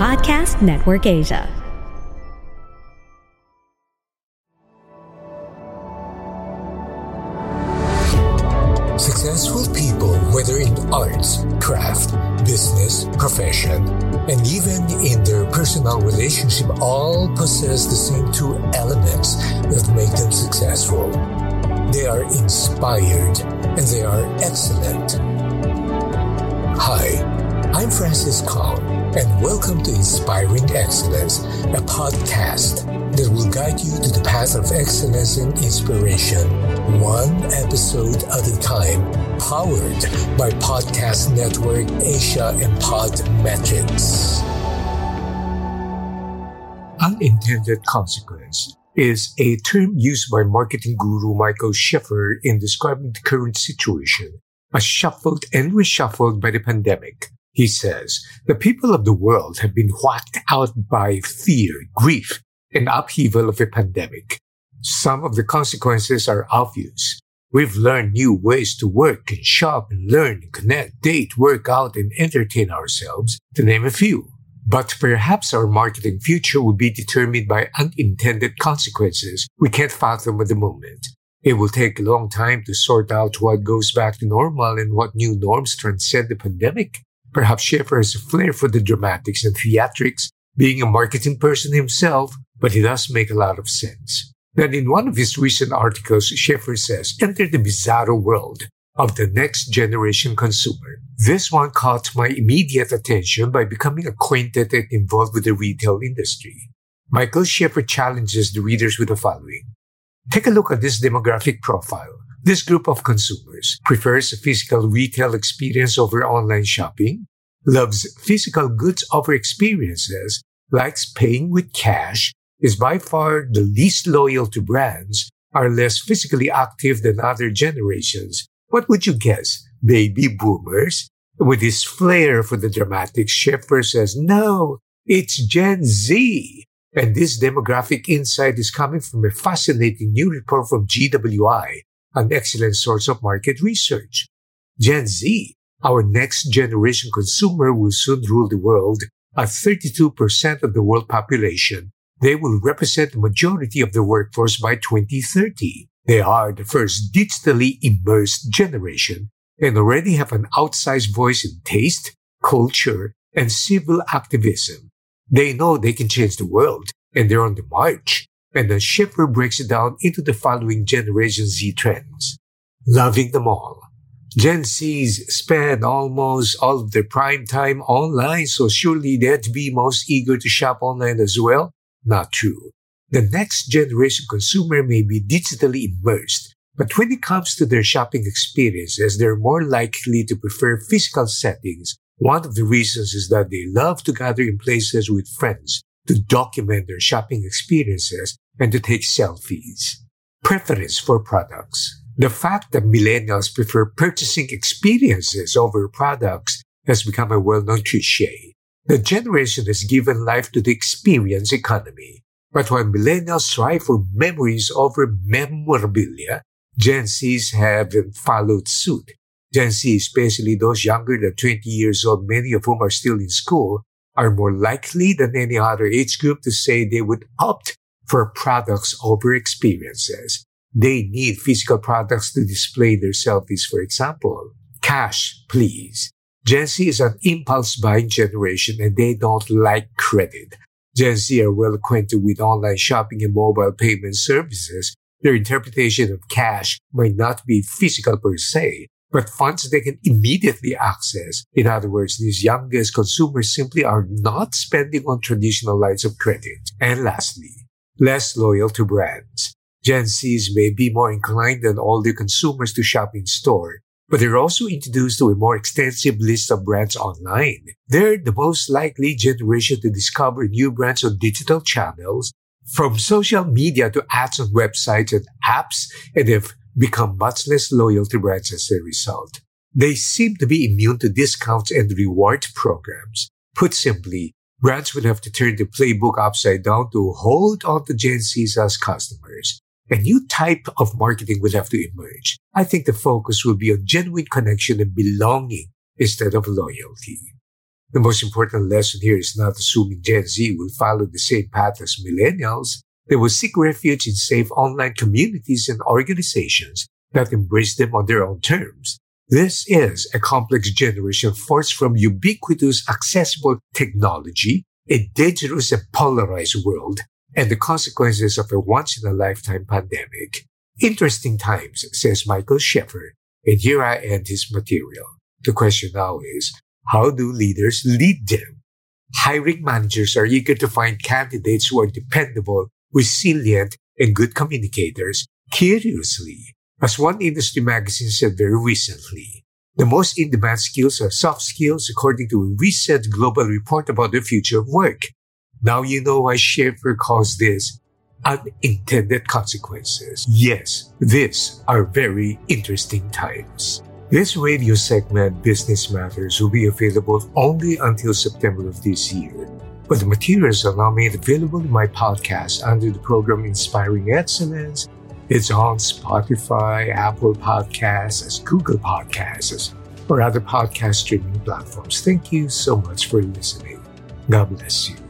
Podcast Network Asia. Successful people, whether in arts, craft, business, profession, and even in their personal relationship, all possess the same two elements that make them successful. They are inspired and they are excellent. Hi, I'm Francis Kong, and welcome to Inspiring Excellence, a podcast that will guide you to the path of excellence and inspiration, one episode at a time, powered by Podcast Network Asia and Podmetrics. Unintended consequence is a term used by marketing guru Michael Schiffer in describing the current situation as shuffled and reshuffled by the pandemic. He says, the people of the world have been whacked out by fear, grief, and upheaval of a pandemic. Some of the consequences are obvious. We've learned new ways to work and shop and learn connect, date, work out, and entertain ourselves, to name a few. But perhaps our marketing future will be determined by unintended consequences we can't fathom at the moment. It will take a long time to sort out what goes back to normal and what new norms transcend the pandemic. Perhaps Schiffer has a flair for the dramatics and theatrics, being a marketing person himself, but it does make a lot of sense. Then in one of his recent articles, Schiffer says, enter the bizarro world of the next generation consumer. This one caught my immediate attention by becoming acquainted and involved with the retail industry. Michael Schiffer challenges the readers with the following. Take a look at this demographic profile. This group of consumers prefers a physical retail experience over online shopping, loves physical goods over experiences, likes paying with cash, is by far the least loyal to brands, are less physically active than other generations. What would you guess? Baby boomers? With his flair for the dramatic, Schiffer says, no, it's Gen Z. And this demographic insight is coming from a fascinating new report from GWI, an excellent source of market research. Gen Z, our next generation consumer will soon rule the world at 32% of the world population. They will represent the majority of the workforce by 2030. They are the first digitally immersed generation and already have an outsized voice in taste, culture, and civil activism. They know they can change the world and they're on the march. And the Schiffer breaks it down into the following Generation Z trends. Loving them all. Gen Zs spend almost all of their prime time online, so surely they'd be most eager to shop online as well. Not true. The next generation consumer may be digitally immersed, but when it comes to their shopping experiences, they're more likely to prefer physical settings. One of the reasons is that they love to gather in places with friends to document their shopping experiences and to take selfies. Preference for products. The fact that millennials prefer purchasing experiences over products has become a well-known cliche. The generation has given life to the experience economy. But while millennials strive for memories over memorabilia, Gen Zs have followed suit. Gen Z, especially those younger than 20 years old, many of whom are still in school, are more likely than any other age group to say they would opt for products over experiences. They need physical products to display their selfies, for example. Cash, please. Gen Z is an impulse buying generation and they don't like credit. Gen Z are well acquainted with online shopping and mobile payment services. Their interpretation of cash might not be physical per se, but funds they can immediately access. In other words, these youngest consumers simply are not spending on traditional lines of credit. And lastly, less loyal to brands. Gen Zs may be more inclined than older consumers to shop in store, but they're also introduced to a more extensive list of brands online. They're the most likely generation to discover new brands on digital channels, from social media to ads on websites and apps, and have become much less loyal to brands as a result. They seem to be immune to discounts and reward programs. Put simply, brands would have to turn the playbook upside down to hold on to Gen Zs as customers. A new type of marketing will have to emerge. I think the focus will be on genuine connection and belonging instead of loyalty. The most important lesson here is not assuming Gen Z will follow the same path as millennials. They will seek refuge in safe online communities and organizations that embrace them on their own terms. This is a complex generation forced from ubiquitous accessible technology, a dangerous and polarized world, and the consequences of a once in a lifetime pandemic. Interesting times, says Michael Sheffer, and here I end his material. The question now is, how do leaders lead them? Hiring managers are eager to find candidates who are dependable, resilient, and good communicators. Curiously, as one industry magazine said very recently, the most in-demand skills are soft skills according to a recent global report about the future of work. Now you know why Sheffer calls this unintended consequences. Yes, these are very interesting times. This radio segment, Business Matters, will be available only until September of this year. But the materials are now made available in my podcast under the program Inspiring Excellence. It's on Spotify, Apple Podcasts, Google Podcasts, or other podcast streaming platforms. Thank you so much for listening. God bless you.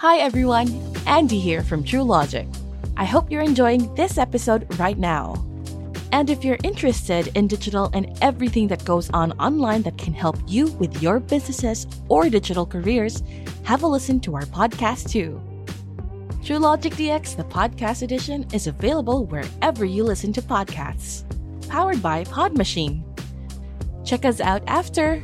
Hi everyone, Andy here from True Logic. I hope you're enjoying this episode right now. And if you're interested in digital and everything that goes on online that can help you with your businesses or digital careers, have a listen to our podcast too. True Logic DX, the podcast edition, is available wherever you listen to podcasts. Powered by Pod Machine. Check us out after